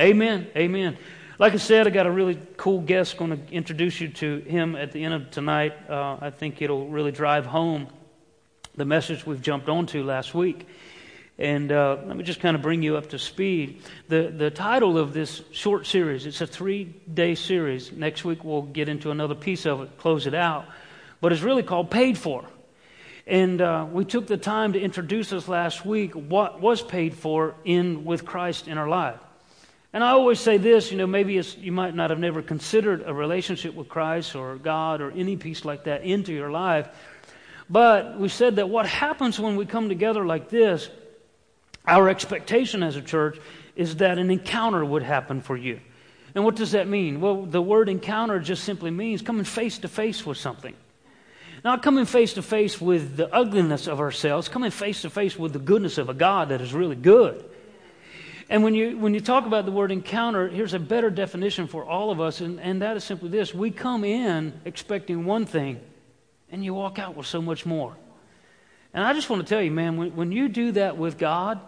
Amen. Amen. Like I said, I got a really cool guest going to introduce you to him at the end of tonight. Uh, I think it'll really drive home the message we've jumped onto last week. And uh, let me just kind of bring you up to speed. The, the title of this short series, it's a three day series. Next week we'll get into another piece of it, close it out. But it's really called Paid For. And uh, we took the time to introduce us last week what was paid for in with Christ in our life. And I always say this, you know, maybe you might not have never considered a relationship with Christ or God or any piece like that into your life. But we said that what happens when we come together like this our expectation as a church is that an encounter would happen for you. And what does that mean? Well, the word encounter just simply means coming face to face with something. Not coming face to face with the ugliness of ourselves, coming face to face with the goodness of a God that is really good. And when you, when you talk about the word encounter, here's a better definition for all of us, and, and that is simply this we come in expecting one thing, and you walk out with so much more. And I just want to tell you, man, when, when you do that with God,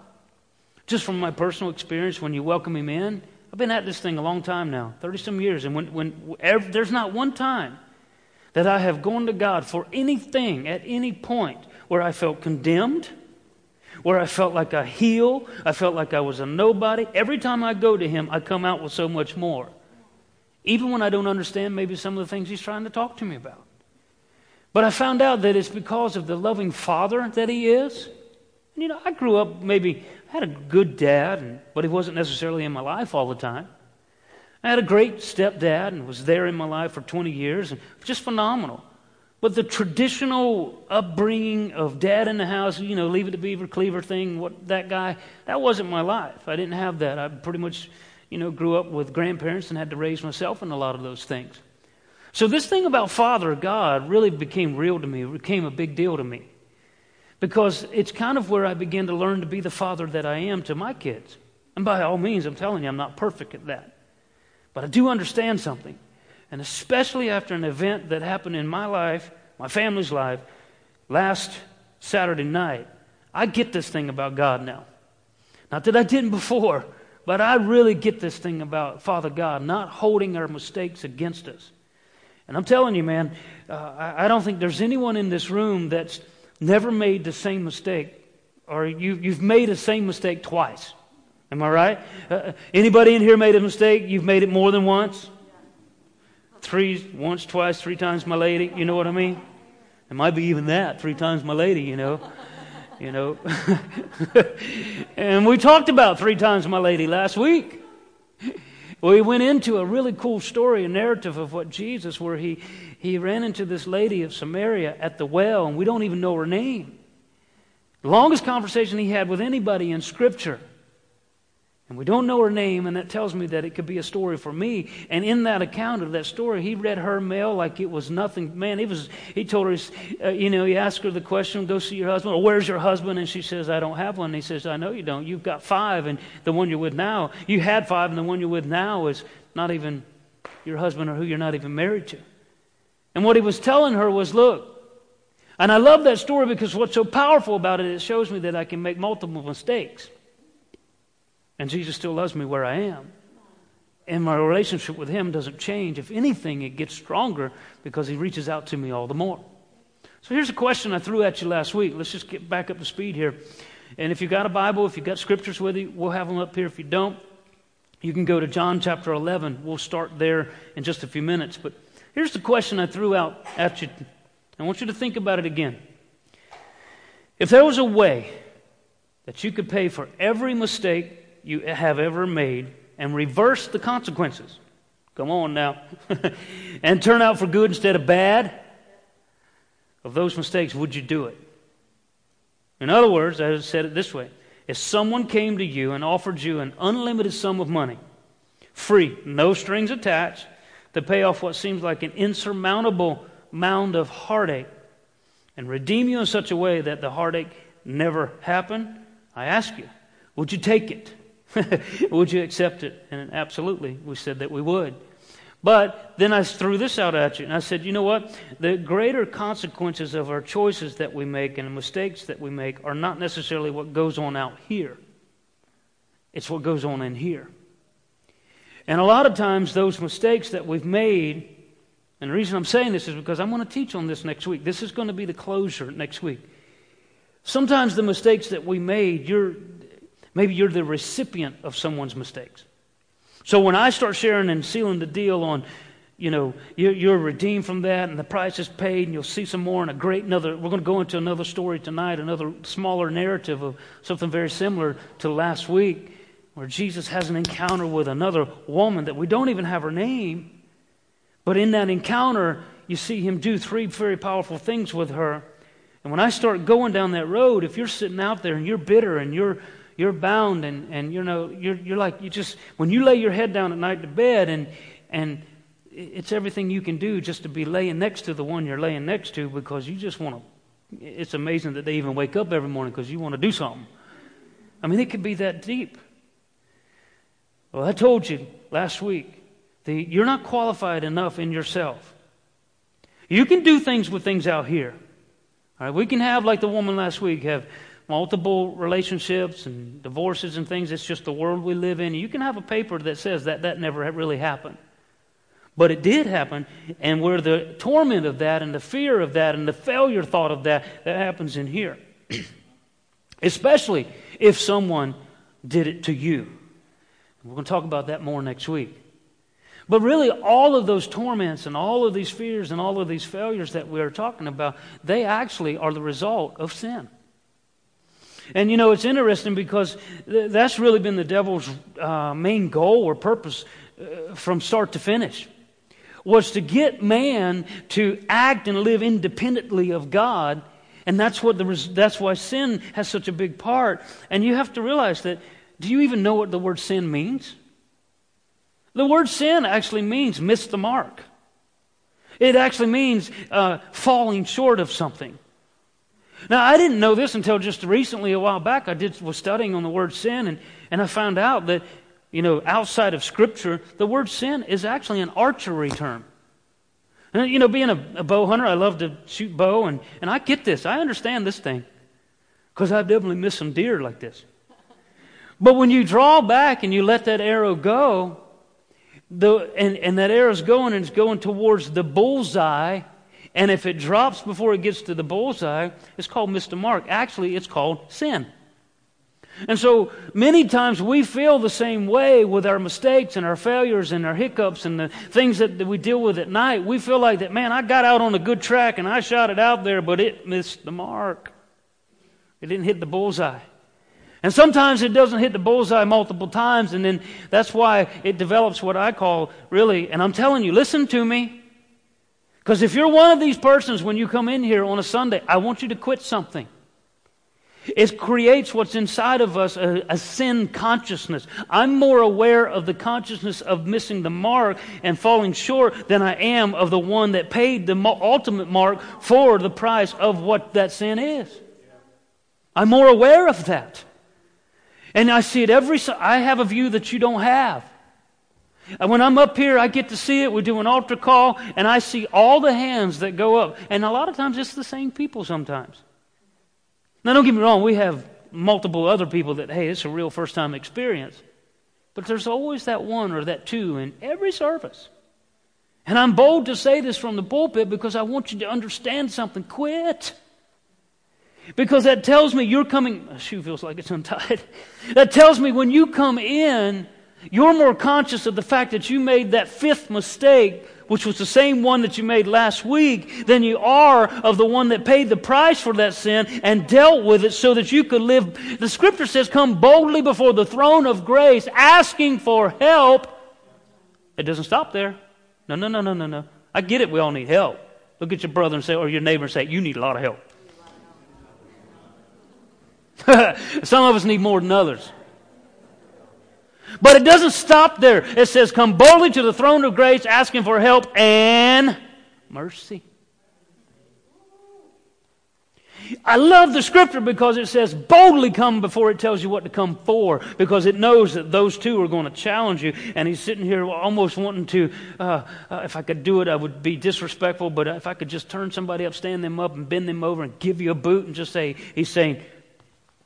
just from my personal experience, when you welcome Him in, I've been at this thing a long time now, 30 some years, and when, when every, there's not one time that I have gone to God for anything at any point where I felt condemned, where I felt like a heel, I felt like I was a nobody. Every time I go to Him, I come out with so much more. Even when I don't understand maybe some of the things He's trying to talk to me about. But I found out that it's because of the loving Father that He is. And, you know, I grew up maybe, I had a good dad, and, but he wasn't necessarily in my life all the time. I had a great stepdad and was there in my life for 20 years, and just phenomenal. But the traditional upbringing of dad in the house, you know, leave it to beaver, cleaver thing, what that guy, that wasn't my life. I didn't have that. I pretty much, you know, grew up with grandparents and had to raise myself in a lot of those things. So this thing about Father God really became real to me. It became a big deal to me. Because it's kind of where I began to learn to be the father that I am to my kids. And by all means, I'm telling you, I'm not perfect at that. But I do understand something. And especially after an event that happened in my life, my family's life, last Saturday night, I get this thing about God now. Not that I didn't before, but I really get this thing about Father God not holding our mistakes against us. And I'm telling you, man, uh, I, I don't think there's anyone in this room that's never made the same mistake, or you, you've made the same mistake twice. Am I right? Uh, anybody in here made a mistake? You've made it more than once? Three, once, twice, three times my lady. You know what I mean? It might be even that, three times my lady, you know. You know. and we talked about three times my lady last week. We went into a really cool story, a narrative of what Jesus, where he, he ran into this lady of Samaria at the well, and we don't even know her name. The longest conversation he had with anybody in Scripture. And we don't know her name, and that tells me that it could be a story for me. And in that account of that story, he read her mail like it was nothing. Man, he was. He told her, uh, you know, he asked her the question, "Go see your husband," or "Where's your husband?" And she says, "I don't have one." And he says, "I know you don't. You've got five, and the one you're with now, you had five, and the one you're with now is not even your husband or who you're not even married to." And what he was telling her was, "Look." And I love that story because what's so powerful about it, it shows me that I can make multiple mistakes. And Jesus still loves me where I am. And my relationship with Him doesn't change. If anything, it gets stronger because He reaches out to me all the more. So here's a question I threw at you last week. Let's just get back up to speed here. And if you've got a Bible, if you've got scriptures with you, we'll have them up here. If you don't, you can go to John chapter 11. We'll start there in just a few minutes. But here's the question I threw out at you. I want you to think about it again. If there was a way that you could pay for every mistake you have ever made and reverse the consequences. Come on now. and turn out for good instead of bad. Of those mistakes, would you do it? In other words, I said it this way if someone came to you and offered you an unlimited sum of money, free, no strings attached, to pay off what seems like an insurmountable mound of heartache, and redeem you in such a way that the heartache never happened, I ask you, would you take it? would you accept it? And absolutely, we said that we would. But then I threw this out at you, and I said, you know what? The greater consequences of our choices that we make and the mistakes that we make are not necessarily what goes on out here, it's what goes on in here. And a lot of times, those mistakes that we've made, and the reason I'm saying this is because I'm going to teach on this next week. This is going to be the closure next week. Sometimes the mistakes that we made, you're, maybe you're the recipient of someone's mistakes. So when I start sharing and sealing the deal on, you know, you're, you're, redeemed from that and the price is paid and you'll see some more and a great another, we're going to go into another story tonight, another smaller narrative of something very similar to last week where Jesus has an encounter with another woman that we don't even have her name. But in that encounter, you see him do three very powerful things with her. And when I start going down that road, if you're sitting out there and you're bitter and you're you're bound and, and you know you're, you're like you just when you lay your head down at night to bed and and it's everything you can do just to be laying next to the one you're laying next to because you just want to it's amazing that they even wake up every morning because you want to do something. I mean it could be that deep. Well i told you last week that you're not qualified enough in yourself. You can do things with things out here. All right, we can have, like the woman last week, have multiple relationships and divorces and things. It's just the world we live in. You can have a paper that says that that never really happened. But it did happen, and where the torment of that and the fear of that and the failure thought of that, that happens in here. Especially if someone did it to you. We're going to talk about that more next week. But really, all of those torments and all of these fears and all of these failures that we're talking about, they actually are the result of sin. And you know, it's interesting because th- that's really been the devil's uh, main goal or purpose uh, from start to finish was to get man to act and live independently of God. And that's, what the res- that's why sin has such a big part. And you have to realize that do you even know what the word sin means? The word sin actually means miss the mark. It actually means uh, falling short of something. Now, I didn't know this until just recently, a while back. I did, was studying on the word sin, and, and I found out that, you know, outside of Scripture, the word sin is actually an archery term. And, you know, being a, a bow hunter, I love to shoot bow, and, and I get this. I understand this thing because I've definitely missed some deer like this. But when you draw back and you let that arrow go, the, and, and that arrow's going and it's going towards the bullseye. And if it drops before it gets to the bullseye, it's called missed a mark. Actually, it's called sin. And so many times we feel the same way with our mistakes and our failures and our hiccups and the things that, that we deal with at night. We feel like that, man, I got out on a good track and I shot it out there, but it missed the mark. It didn't hit the bullseye. And sometimes it doesn't hit the bullseye multiple times, and then that's why it develops what I call really, and I'm telling you, listen to me. Because if you're one of these persons when you come in here on a Sunday, I want you to quit something. It creates what's inside of us a, a, sin consciousness. I'm more aware of the consciousness of missing the mark and falling short than I am of the one that paid the ultimate mark for the price of what that sin is. I'm more aware of that. And I see it every I have a view that you don't have. And when I'm up here, I get to see it. We do an altar call, and I see all the hands that go up. And a lot of times it's the same people sometimes. Now, don't get me wrong, we have multiple other people that, hey, it's a real first time experience. But there's always that one or that two in every service. And I'm bold to say this from the pulpit because I want you to understand something. Quit. Because that tells me you're coming, my shoe feels like it's untied. That tells me when you come in, you're more conscious of the fact that you made that fifth mistake, which was the same one that you made last week, than you are of the one that paid the price for that sin and dealt with it so that you could live. The scripture says, Come boldly before the throne of grace, asking for help. It doesn't stop there. No, no, no, no, no, no. I get it, we all need help. Look at your brother and say, or your neighbor and say, You need a lot of help. Some of us need more than others. But it doesn't stop there. It says, Come boldly to the throne of grace, asking for help and mercy. I love the scripture because it says boldly come before it tells you what to come for, because it knows that those two are going to challenge you. And he's sitting here almost wanting to, uh, uh, if I could do it, I would be disrespectful, but if I could just turn somebody up, stand them up, and bend them over and give you a boot and just say, he's saying,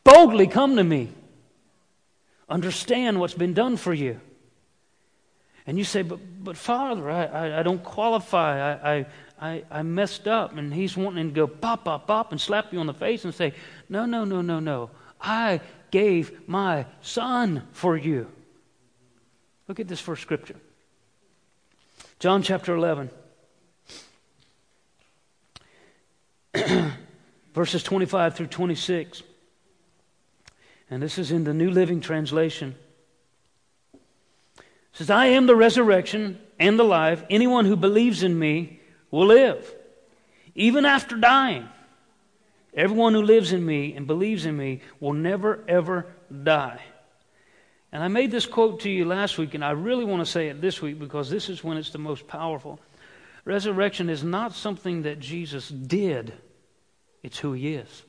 Boldly come to me. Understand what's been done for you. And you say, But, but Father, I, I, I don't qualify. I, I, I, I messed up. And he's wanting to go pop, pop, pop and slap you on the face and say, No, no, no, no, no. I gave my son for you. Look at this first scripture John chapter 11. verses 25 through 26. And this is in the New Living Translation. It says, I am the resurrection and the life. Anyone who believes in me will live, even after dying. Everyone who lives in me and believes in me will never, ever die. And I made this quote to you last week, and I really want to say it this week because this is when it's the most powerful. Resurrection is not something that Jesus did, it's who he is.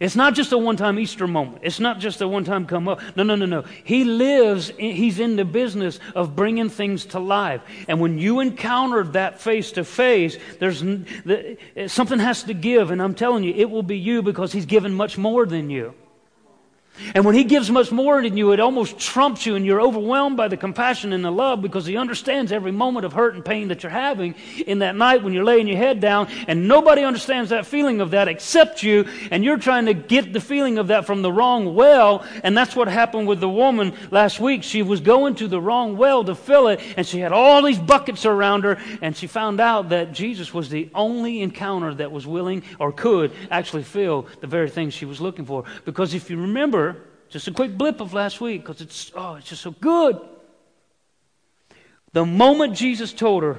It's not just a one time Easter moment. It's not just a one time come up. No, no, no, no. He lives, he's in the business of bringing things to life. And when you encounter that face to face, there's something has to give. And I'm telling you, it will be you because he's given much more than you. And when he gives much more than you, it almost trumps you, and you're overwhelmed by the compassion and the love because he understands every moment of hurt and pain that you're having in that night when you're laying your head down, and nobody understands that feeling of that except you, and you're trying to get the feeling of that from the wrong well, and that's what happened with the woman last week. She was going to the wrong well to fill it, and she had all these buckets around her, and she found out that Jesus was the only encounter that was willing or could actually fill the very thing she was looking for. Because if you remember, just a quick blip of last week because it's, oh, it's just so good. The moment Jesus told her,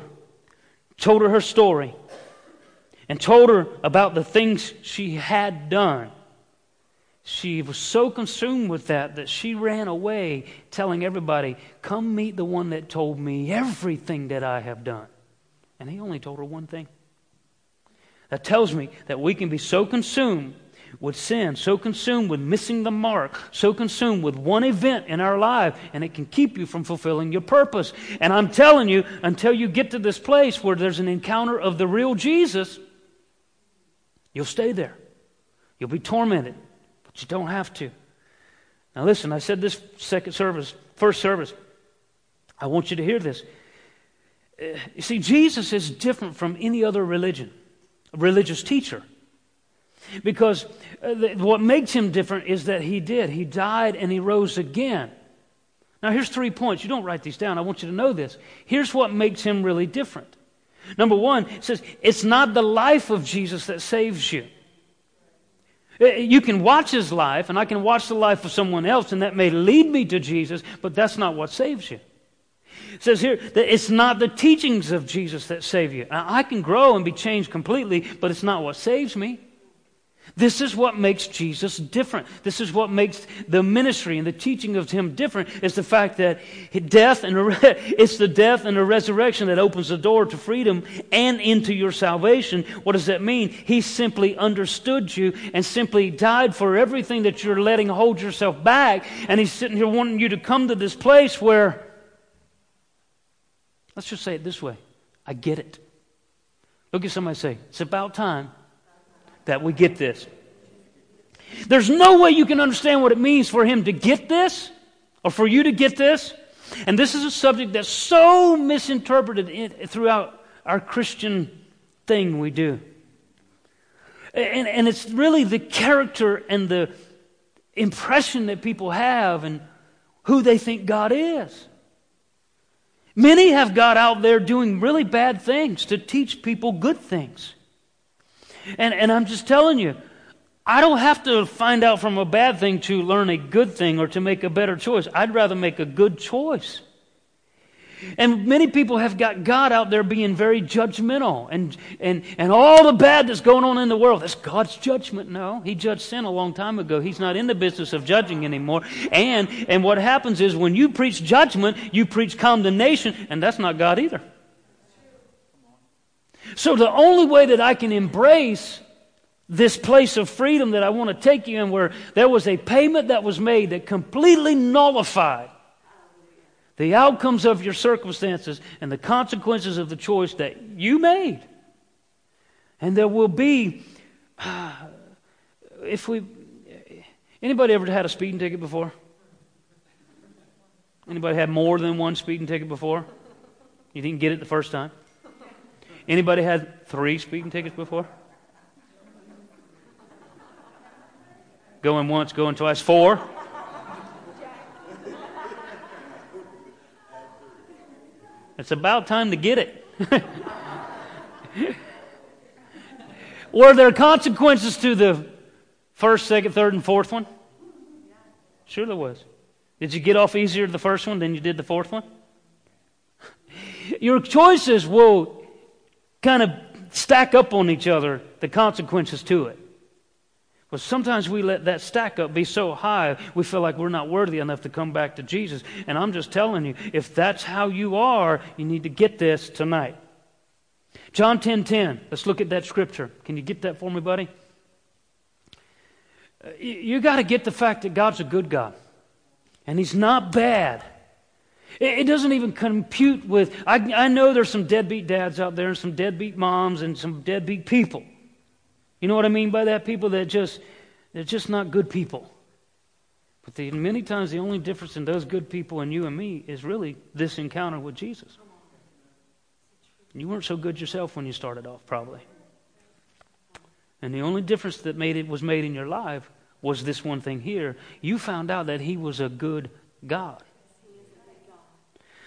told her her story, and told her about the things she had done, she was so consumed with that that she ran away telling everybody, Come meet the one that told me everything that I have done. And he only told her one thing. That tells me that we can be so consumed with sin, so consumed with missing the mark, so consumed with one event in our life, and it can keep you from fulfilling your purpose. And I'm telling you, until you get to this place where there's an encounter of the real Jesus, you'll stay there. You'll be tormented, but you don't have to. Now, listen, I said this second service, first service. I want you to hear this. Uh, you see, Jesus is different from any other religion, religious teacher. Because uh, what makes him different is that he did. He died and he rose again. Now, here's three points. You don't write these down. I want you to know this. Here's what makes him really different. Number one, it says, it's not the life of Jesus that saves you. Uh, you can watch his life, and I can watch the life of someone else, and that may lead me to Jesus, but that's not what saves you. It says here that it's not the teachings of Jesus that save you. I can grow and be changed completely, but it's not what saves me. This is what makes Jesus different. This is what makes the ministry and the teaching of him different is the fact that death and it's the death and the resurrection that opens the door to freedom and into your salvation. What does that mean? He simply understood you and simply died for everything that you're letting hold yourself back. And he's sitting here wanting you to come to this place where, let's just say it this way I get it. Look at somebody say, It's about time that we get this. There's no way you can understand what it means for him to get this or for you to get this. And this is a subject that's so misinterpreted in, throughout our Christian thing we do. And, and it's really the character and the impression that people have and who they think God is. Many have got out there doing really bad things to teach people good things. And, and I'm just telling you, I don't have to find out from a bad thing to learn a good thing or to make a better choice. I'd rather make a good choice. And many people have got God out there being very judgmental and, and, and all the bad that's going on in the world. That's God's judgment. No, He judged sin a long time ago. He's not in the business of judging anymore. And, and what happens is when you preach judgment, you preach condemnation, and that's not God either. So the only way that I can embrace this place of freedom that I want to take you in, where there was a payment that was made that completely nullified the outcomes of your circumstances and the consequences of the choice that you made. And there will be, if we, anybody ever had a speeding ticket before? Anybody had more than one speeding ticket before? You didn't get it the first time? Anybody had three speeding tickets before? Going once, going twice. Four? It's about time to get it. Were there consequences to the first, second, third, and fourth one? Sure, there was. Did you get off easier the first one than you did the fourth one? Your choices will kind of stack up on each other, the consequences to it. But sometimes we let that stack up be so high, we feel like we're not worthy enough to come back to Jesus. And I'm just telling you, if that's how you are, you need to get this tonight. John 10:10. 10, 10. Let's look at that scripture. Can you get that for me, buddy? Uh, you got to get the fact that God's a good God. And he's not bad. It, it doesn't even compute with I, I know there's some deadbeat dads out there and some deadbeat moms and some deadbeat people. You know what I mean by that? People that just they're just not good people. But the, many times the only difference in those good people and you and me is really this encounter with Jesus. You weren't so good yourself when you started off, probably. And the only difference that made it was made in your life was this one thing here. You found out that he was a good God.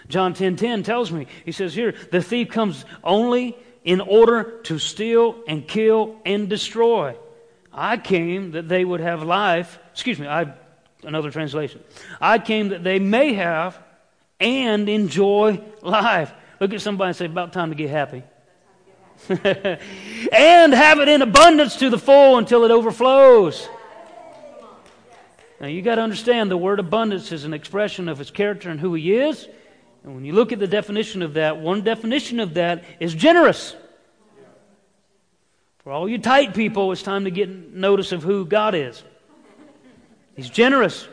John 10:10 10, 10 tells me, he says here, the thief comes only in order to steal and kill and destroy. I came that they would have life. Excuse me, I another translation. I came that they may have and enjoy life. Look at somebody and say, about time to get happy. and have it in abundance to the full until it overflows. Now you got to understand the word abundance is an expression of his character and who he is. And when you look at the definition of that, one definition of that is generous. For all you tight people, it's time to get notice of who God is. He's generous.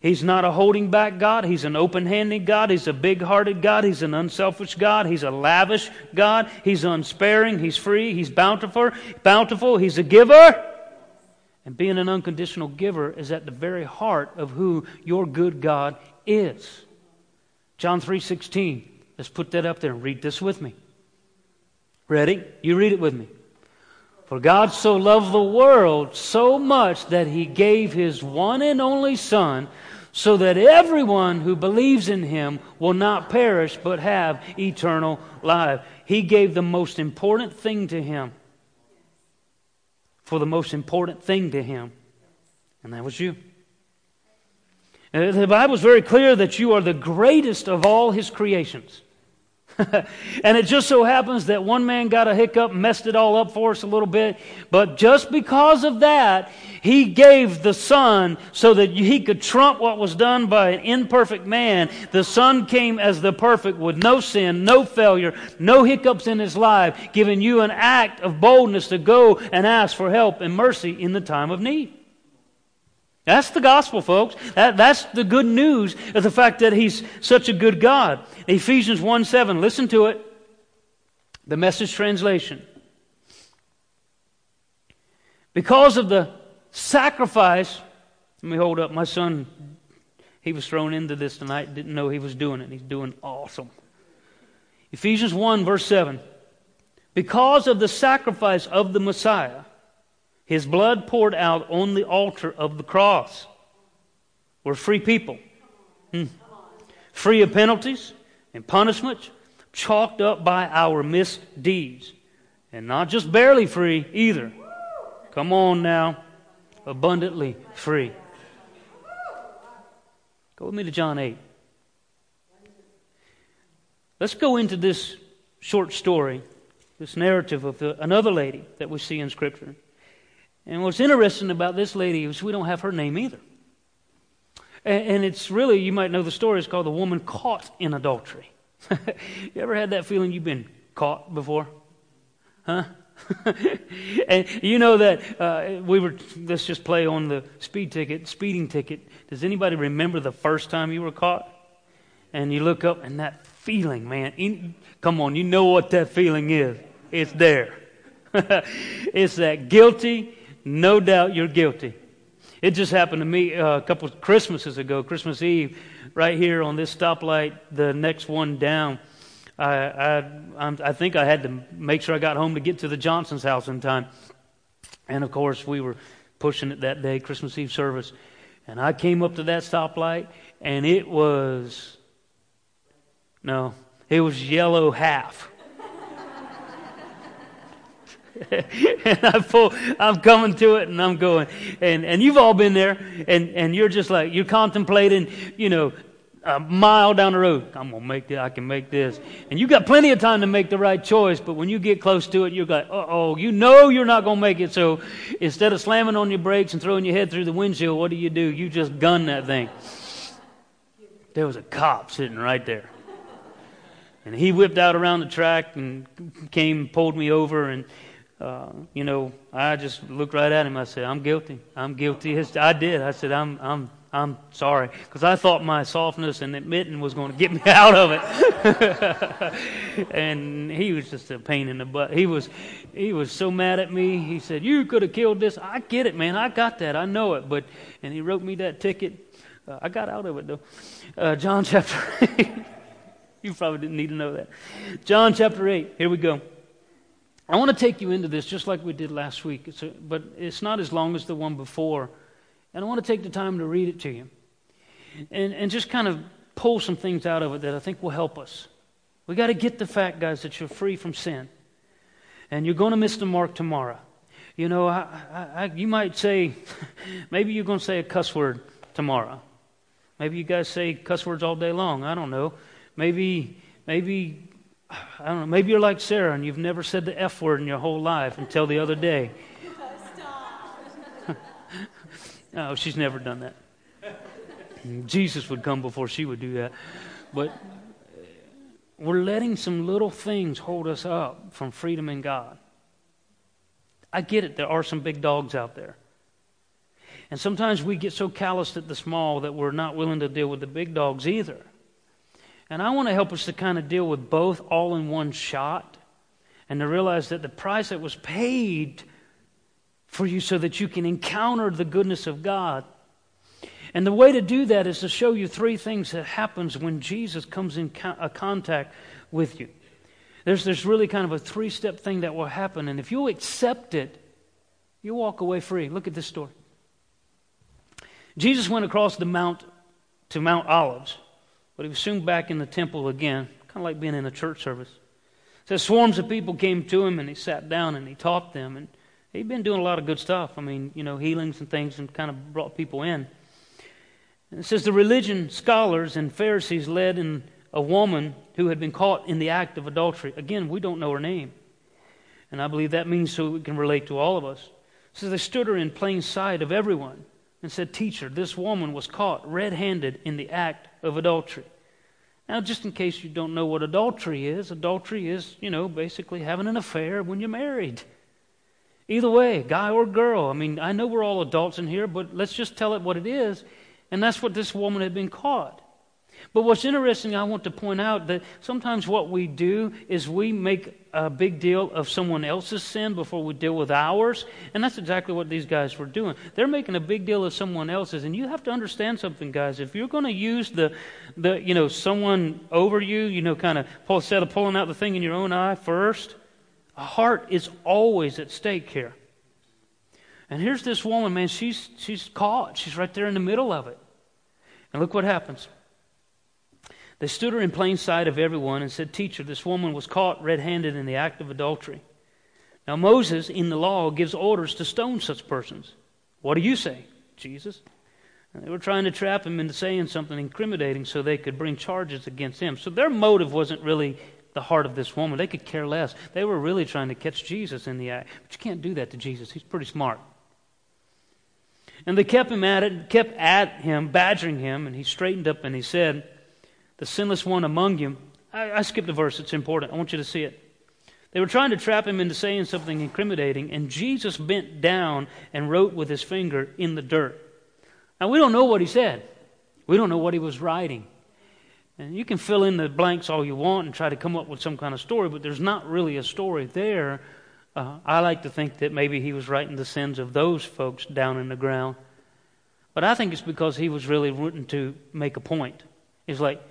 He's not a holding back God. He's an open handed God. He's a big hearted God. He's an unselfish God. He's a lavish God. He's unsparing. He's free. He's bountiful. Bountiful. He's a giver. And being an unconditional giver is at the very heart of who your good God is. John 3:16. Let's put that up there and read this with me. Ready? You read it with me. For God so loved the world so much that he gave his one and only son so that everyone who believes in him will not perish but have eternal life. He gave the most important thing to him for the most important thing to him, and that was you. The Bible is very clear that you are the greatest of all his creations. and it just so happens that one man got a hiccup, messed it all up for us a little bit. But just because of that, he gave the Son so that he could trump what was done by an imperfect man. The Son came as the perfect with no sin, no failure, no hiccups in his life, giving you an act of boldness to go and ask for help and mercy in the time of need. That's the gospel, folks. That, that's the good news of the fact that He's such a good God. Ephesians 1 7, listen to it. The message translation. Because of the sacrifice, let me hold up. My son, he was thrown into this tonight, didn't know he was doing it. He's doing awesome. Ephesians 1, verse 7. Because of the sacrifice of the Messiah, his blood poured out on the altar of the cross. We're free people. Hmm. Free of penalties and punishments, chalked up by our misdeeds. And not just barely free either. Come on now. Abundantly free. Go with me to John 8. Let's go into this short story, this narrative of the, another lady that we see in Scripture. And what's interesting about this lady is we don't have her name either. And, and it's really, you might know the story, it's called The Woman Caught in Adultery. you ever had that feeling you've been caught before? Huh? and you know that uh, we were, let's just play on the speed ticket, speeding ticket. Does anybody remember the first time you were caught? And you look up and that feeling, man, in, come on, you know what that feeling is. It's there. it's that guilty no doubt you're guilty. It just happened to me uh, a couple of Christmases ago, Christmas Eve, right here on this stoplight, the next one down. I, I, I think I had to make sure I got home to get to the Johnson's house in time. And of course, we were pushing it that day, Christmas Eve service. And I came up to that stoplight, and it was, no, it was yellow half. and I pull, I'm coming to it and I'm going, and, and you've all been there and, and you're just like, you're contemplating, you know, a mile down the road. I'm going to make this, I can make this. And you've got plenty of time to make the right choice, but when you get close to it, you're like, oh, you know you're not going to make it. So instead of slamming on your brakes and throwing your head through the windshield, what do you do? You just gun that thing. There was a cop sitting right there. And he whipped out around the track and came, pulled me over, and uh, you know, I just looked right at him. I said, "I'm guilty. I'm guilty." I did. I said, "I'm, I'm, I'm sorry," because I thought my softness and admitting was going to get me out of it. and he was just a pain in the butt. He was, he was so mad at me. He said, "You could have killed this." I get it, man. I got that. I know it. But, and he wrote me that ticket. Uh, I got out of it though. Uh, John chapter eight. you probably didn't need to know that. John chapter eight. Here we go. I want to take you into this just like we did last week, it's a, but it's not as long as the one before. And I want to take the time to read it to you and, and just kind of pull some things out of it that I think will help us. We got to get the fact, guys, that you're free from sin. And you're going to miss the mark tomorrow. You know, I, I, you might say, maybe you're going to say a cuss word tomorrow. Maybe you guys say cuss words all day long. I don't know. Maybe, maybe I don't know, maybe you're like Sarah and you've never said the F word in your whole life until the other day. Stop. No, she's never done that. Jesus would come before she would do that. But we're letting some little things hold us up from freedom in God. I get it, there are some big dogs out there. And sometimes we get so calloused at the small that we're not willing to deal with the big dogs either. And I want to help us to kind of deal with both all in one shot and to realize that the price that was paid for you so that you can encounter the goodness of God. And the way to do that is to show you three things that happens when Jesus comes in co- contact with you. There's, there's really kind of a three step thing that will happen. And if you accept it, you walk away free. Look at this story. Jesus went across the mount to Mount Olives. But he was soon back in the temple again, kind of like being in a church service. It says swarms of people came to him and he sat down and he taught them. And he'd been doing a lot of good stuff. I mean, you know, healings and things and kind of brought people in. And it says the religion scholars and Pharisees led in a woman who had been caught in the act of adultery. Again, we don't know her name. And I believe that means so we can relate to all of us. Says they stood her in plain sight of everyone and said, Teacher, this woman was caught red handed in the act of adultery. Now, just in case you don't know what adultery is, adultery is, you know, basically having an affair when you're married. Either way, guy or girl. I mean, I know we're all adults in here, but let's just tell it what it is. And that's what this woman had been caught. But what's interesting, I want to point out that sometimes what we do is we make a big deal of someone else's sin before we deal with ours. And that's exactly what these guys were doing. They're making a big deal of someone else's. And you have to understand something, guys. If you're going to use the, the, you know, someone over you, you know, kind of pull, instead of pulling out the thing in your own eye first, a heart is always at stake here. And here's this woman, man, she's, she's caught. She's right there in the middle of it. And look what happens. They stood her in plain sight of everyone and said, Teacher, this woman was caught red handed in the act of adultery. Now, Moses in the law gives orders to stone such persons. What do you say, Jesus? And they were trying to trap him into saying something incriminating so they could bring charges against him. So their motive wasn't really the heart of this woman. They could care less. They were really trying to catch Jesus in the act. But you can't do that to Jesus. He's pretty smart. And they kept him at it, kept at him, badgering him, and he straightened up and he said, the sinless one among you. I, I skipped a verse, it's important. I want you to see it. They were trying to trap him into saying something incriminating, and Jesus bent down and wrote with his finger in the dirt. Now, we don't know what he said, we don't know what he was writing. And you can fill in the blanks all you want and try to come up with some kind of story, but there's not really a story there. Uh, I like to think that maybe he was writing the sins of those folks down in the ground. But I think it's because he was really rooting to make a point. He's like,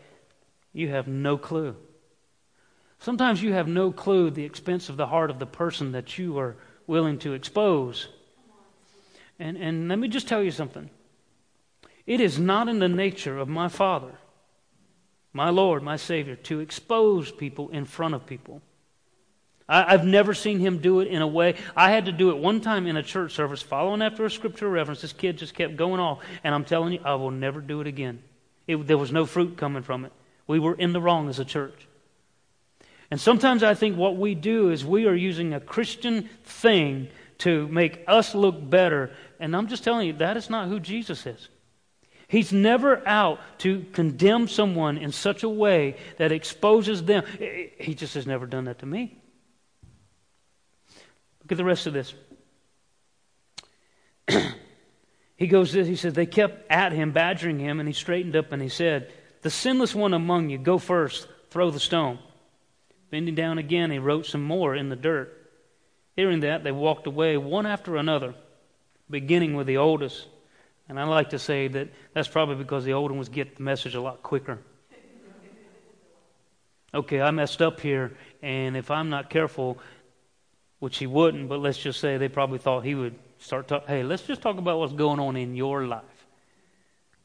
You have no clue. Sometimes you have no clue the expense of the heart of the person that you are willing to expose. And, and let me just tell you something. It is not in the nature of my Father, my Lord, my Savior, to expose people in front of people. I, have never seen him do it in a way. I had to do it one time in a church service, following after a scripture reference. This kid just kept going off. And I'm telling you, I will never do it again. It, there was no fruit coming from it. We were in the wrong as a church. And sometimes I think what we do is we are using a Christian thing to make us look better. And I'm just telling you, that is not who Jesus is. He's never out to condemn someone in such a way that exposes them. He just has never done that to me. Look at the rest of this. he goes this, he says, They kept at him, badgering him, and he straightened up and he said, The sinless one among you, go first, throw the stone. Bending down again, he wrote some more in the dirt. Hearing that, they walked away one after another, beginning with the oldest. And I like to say that that's probably because the older ones get the message a lot quicker. Okay, I messed up here, and if I'm not careful, which he wouldn't, but let's just say they probably thought he would start talking, hey, let's just talk about what's going on in your life.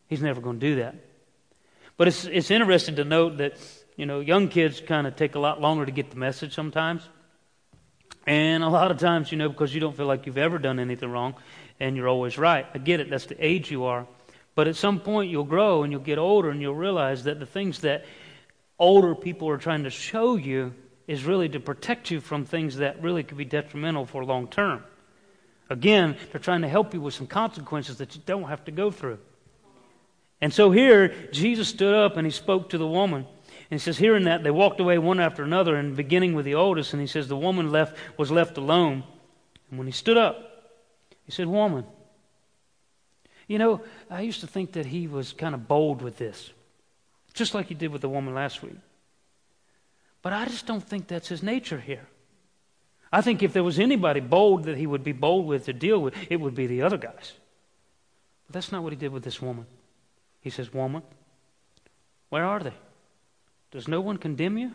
He's never going to do that. But it's, it's interesting to note that, you know, young kids kind of take a lot longer to get the message sometimes. And a lot of times, you know, because you don't feel like you've ever done anything wrong and you're always right. I get it, that's the age you are. But at some point, you'll grow and you'll get older and you'll realize that the things that older people are trying to show you is really to protect you from things that really could be detrimental for long term. Again, they're trying to help you with some consequences that you don't have to go through. And so here, Jesus stood up and he spoke to the woman. And he says, hearing that, they walked away one after another, and beginning with the oldest. And he says, the woman left was left alone. And when he stood up, he said, Woman. You know, I used to think that he was kind of bold with this, just like he did with the woman last week. But I just don't think that's his nature here. I think if there was anybody bold that he would be bold with to deal with, it would be the other guys. But that's not what he did with this woman. He says, Woman, where are they? Does no one condemn you?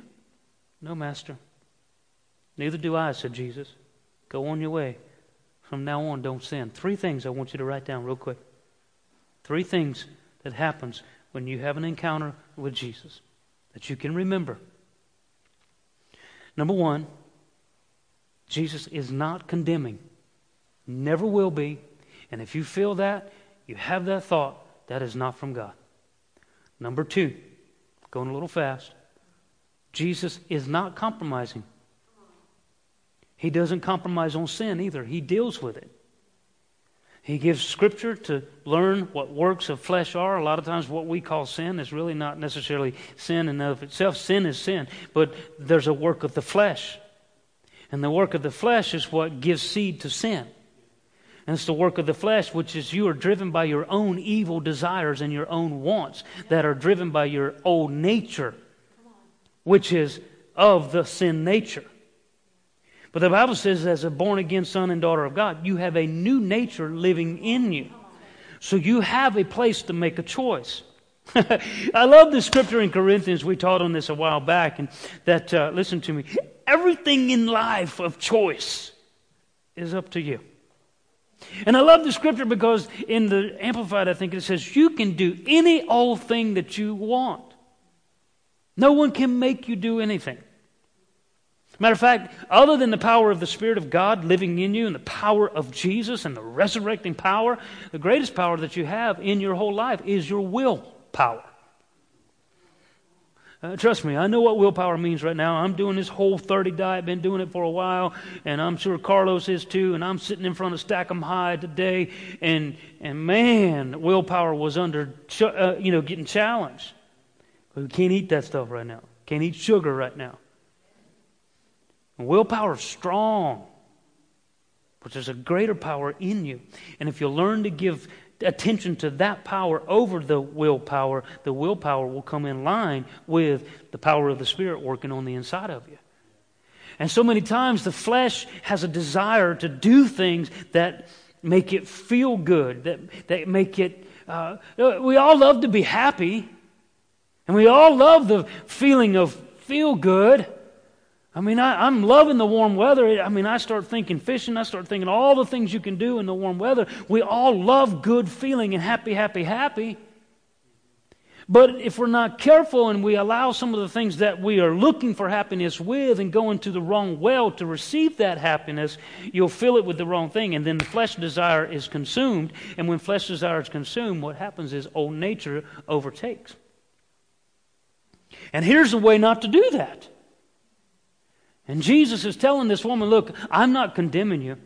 No, Master. Neither do I, said Jesus. Go on your way. From now on, don't sin. Three things I want you to write down real quick. Three things that happens when you have an encounter with Jesus that you can remember. Number one, Jesus is not condemning, never will be. And if you feel that, you have that thought, that is not from God. Number two, going a little fast, Jesus is not compromising. He doesn't compromise on sin either, He deals with it. He gives scripture to learn what works of flesh are. A lot of times, what we call sin is really not necessarily sin in of itself. Sin is sin, but there's a work of the flesh. And the work of the flesh is what gives seed to sin. And it's the work of the flesh, which is you are driven by your own evil desires and your own wants that are driven by your old nature, which is of the sin nature. But the Bible says, as a born again son and daughter of God, you have a new nature living in you. So you have a place to make a choice. I love the scripture in Corinthians. We taught on this a while back, and that, uh, listen to me, everything in life of choice is up to you. And I love the scripture because in the Amplified, I think it says, you can do any old thing that you want. No one can make you do anything. Matter of fact, other than the power of the Spirit of God living in you and the power of Jesus and the resurrecting power, the greatest power that you have in your whole life is your will power. Uh, trust me, I know what willpower means right now. I'm doing this whole 30 diet, been doing it for a while, and I'm sure Carlos is too, and I'm sitting in front of Stack 'em High today, and, and man, willpower was under, uh, you know, getting challenged. We can't eat that stuff right now. Can't eat sugar right now. Willpower is strong, but there's a greater power in you. And if you learn to give attention to that power over the willpower, the willpower will come in line with the power of the Spirit working on the inside of you. And so many times the flesh has a desire to do things that make it feel good, that, that make it uh, we all love to be happy. And we all love the feeling of feel good. I mean, I, am loving the warm weather. I mean, I start thinking fishing. I start thinking all the things you can do in the warm weather. We all love good feeling and happy, happy, happy. But if we're not careful and we allow some of the things that we are looking for happiness with and go into the wrong well to receive that happiness, you'll fill it with the wrong thing. And then the flesh desire is consumed. And when flesh desire is consumed, what happens is old nature overtakes. And here's a way not to do that. And Jesus is telling this woman, Look, I'm not condemning you.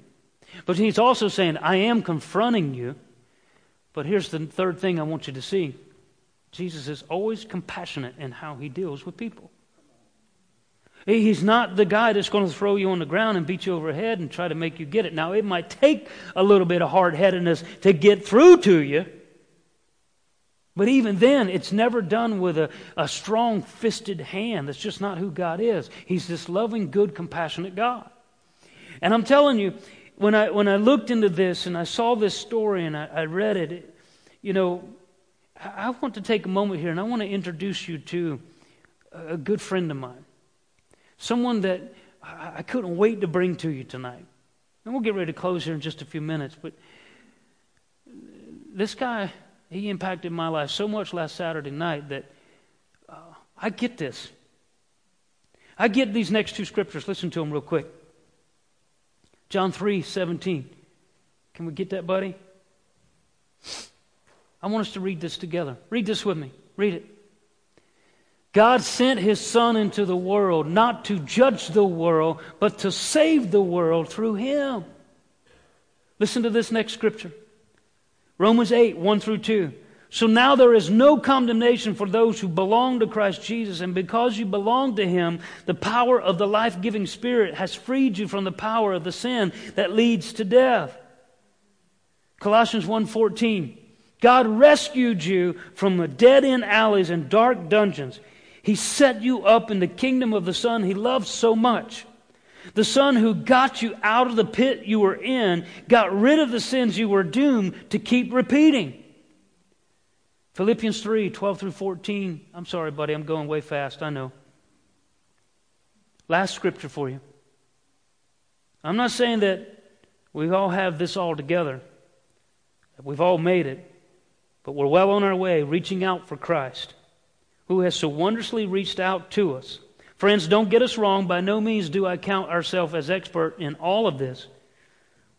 But he's also saying, I am confronting you. But here's the third thing I want you to see Jesus is always compassionate in how he deals with people. He's not the guy that's going to throw you on the ground and beat you over the head and try to make you get it. Now, it might take a little bit of hard headedness to get through to you. But even then, it's never done with a, a strong fisted hand. That's just not who God is. He's this loving, good, compassionate God. And I'm telling you, when I, when I looked into this and I saw this story and I, I read it, it, you know, I want to take a moment here and I want to introduce you to a good friend of mine. Someone that I couldn't wait to bring to you tonight. And we'll get ready to close here in just a few minutes. But this guy, he impacted my life so much last Saturday night that uh, I get this. I get these next two scriptures. Listen to them real quick. John 3 17. Can we get that, buddy? I want us to read this together. Read this with me. Read it. God sent his Son into the world not to judge the world, but to save the world through him. Listen to this next scripture Romans 8, 1 through 2. So now there is no condemnation for those who belong to Christ Jesus. And because you belong to Him, the power of the life giving Spirit has freed you from the power of the sin that leads to death. Colossians 1:14 God rescued you from the dead end alleys and dark dungeons. He set you up in the kingdom of the Son He loved so much. The Son who got you out of the pit you were in, got rid of the sins you were doomed to keep repeating. Philippians 3 12 through 14. I'm sorry, buddy, I'm going way fast, I know. Last scripture for you. I'm not saying that we all have this all together, that we've all made it. But we're well on our way, reaching out for Christ, who has so wondrously reached out to us. Friends, don't get us wrong. By no means do I count ourselves as expert in all of this.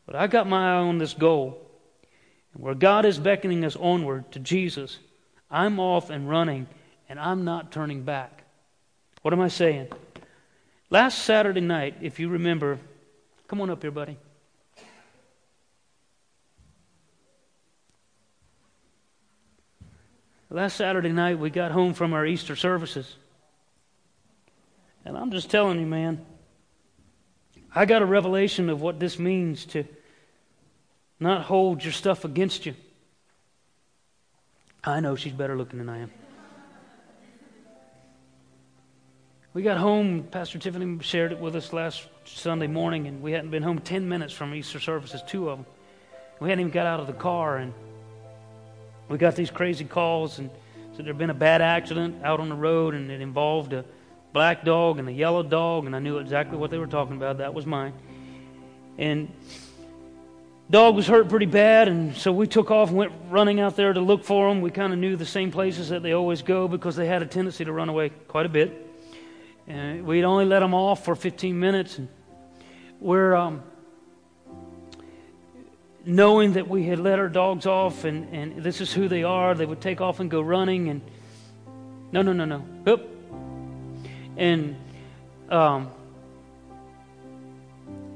But I got my eye on this goal. And where God is beckoning us onward to Jesus, I'm off and running, and I'm not turning back. What am I saying? Last Saturday night, if you remember, come on up here, buddy. Last Saturday night, we got home from our Easter services. I'm just telling you, man, I got a revelation of what this means to not hold your stuff against you. I know she's better looking than I am. We got home, Pastor Tiffany shared it with us last Sunday morning, and we hadn't been home 10 minutes from Easter services, two of them. We hadn't even got out of the car, and we got these crazy calls and said there'd been a bad accident out on the road and it involved a black dog and a yellow dog, and I knew exactly what they were talking about. That was mine. And dog was hurt pretty bad, and so we took off and went running out there to look for them. We kind of knew the same places that they always go because they had a tendency to run away quite a bit. And we'd only let them off for 15 minutes, and we're um, knowing that we had let our dogs off and, and this is who they are, they would take off and go running and no, no, no, no. Oop. And um,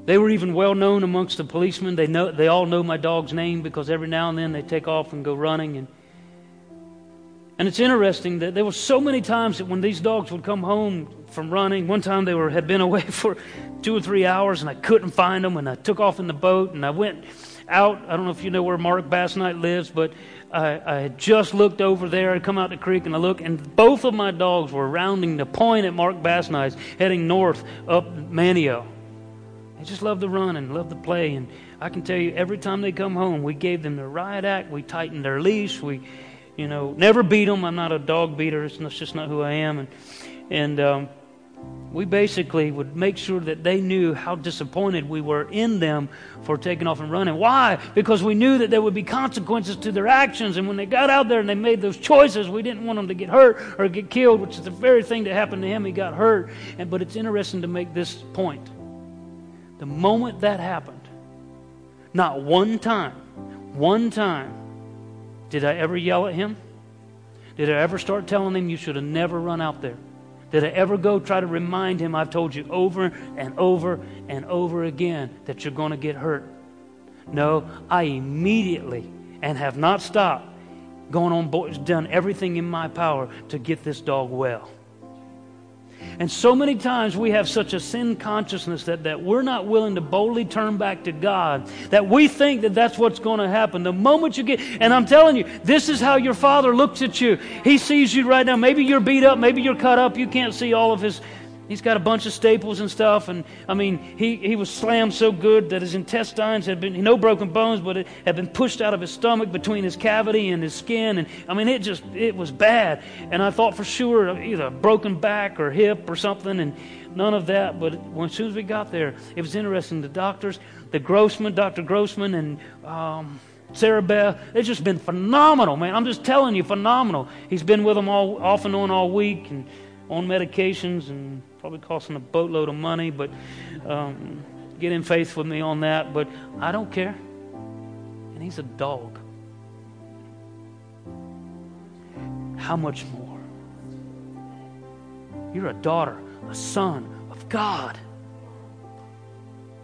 they were even well known amongst the policemen. They know they all know my dog's name because every now and then they take off and go running and and it's interesting that there were so many times that when these dogs would come home from running, one time they were had been away for two or three hours and I couldn't find them and I took off in the boat and I went out. I don't know if you know where Mark Bass Knight lives, but I, I had just looked over there. I come out the creek and I look, and both of my dogs were rounding the point at Mark Bass Knight's, heading north up Manio. They just love to run and love to play. And I can tell you, every time they come home, we gave them the riot act. We tightened their leash. We, you know, never beat them. I'm not a dog beater. It's just not who I am. And, and um, we basically would make sure that they knew how disappointed we were in them for taking off and running. Why? Because we knew that there would be consequences to their actions. And when they got out there and they made those choices, we didn't want them to get hurt or get killed, which is the very thing that happened to him. He got hurt. And, but it's interesting to make this point. The moment that happened, not one time, one time, did I ever yell at him? Did I ever start telling him you should have never run out there? Did I ever go try to remind him I've told you over and over and over again that you're going to get hurt? No, I immediately and have not stopped going on board, done everything in my power to get this dog well. And so many times we have such a sin consciousness that, that we're not willing to boldly turn back to God, that we think that that's what's going to happen. The moment you get, and I'm telling you, this is how your Father looks at you. He sees you right now. Maybe you're beat up, maybe you're cut up, you can't see all of his He's got a bunch of staples and stuff. And I mean, he, he was slammed so good that his intestines had been, no broken bones, but it had been pushed out of his stomach between his cavity and his skin. And I mean, it just, it was bad. And I thought for sure either a broken back or hip or something. And none of that. But as soon as we got there, it was interesting. The doctors, the Grossman, Dr. Grossman, and, um, Sarah Beth, it's just been phenomenal, man. I'm just telling you, phenomenal. He's been with them all off and on all week and on medications and Probably costing a boatload of money, but um, get in faith with me on that. But I don't care. And he's a dog. How much more? You're a daughter, a son of God.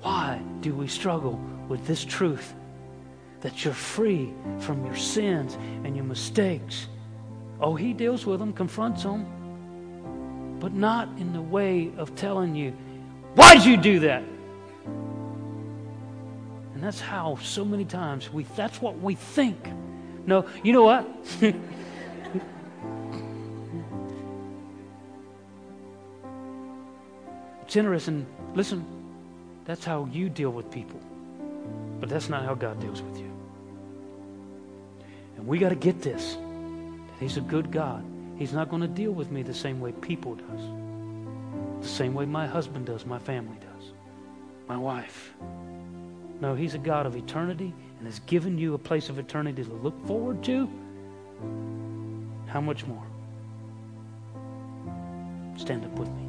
Why do we struggle with this truth that you're free from your sins and your mistakes? Oh, he deals with them, confronts them but not in the way of telling you, why'd you do that? And that's how so many times we, that's what we think. No, you know what? it's interesting. Listen, that's how you deal with people, but that's not how God deals with you. And we got to get this that He's a good God. He's not going to deal with me the same way people does. The same way my husband does, my family does, my wife. No, he's a God of eternity and has given you a place of eternity to look forward to. How much more? Stand up with me.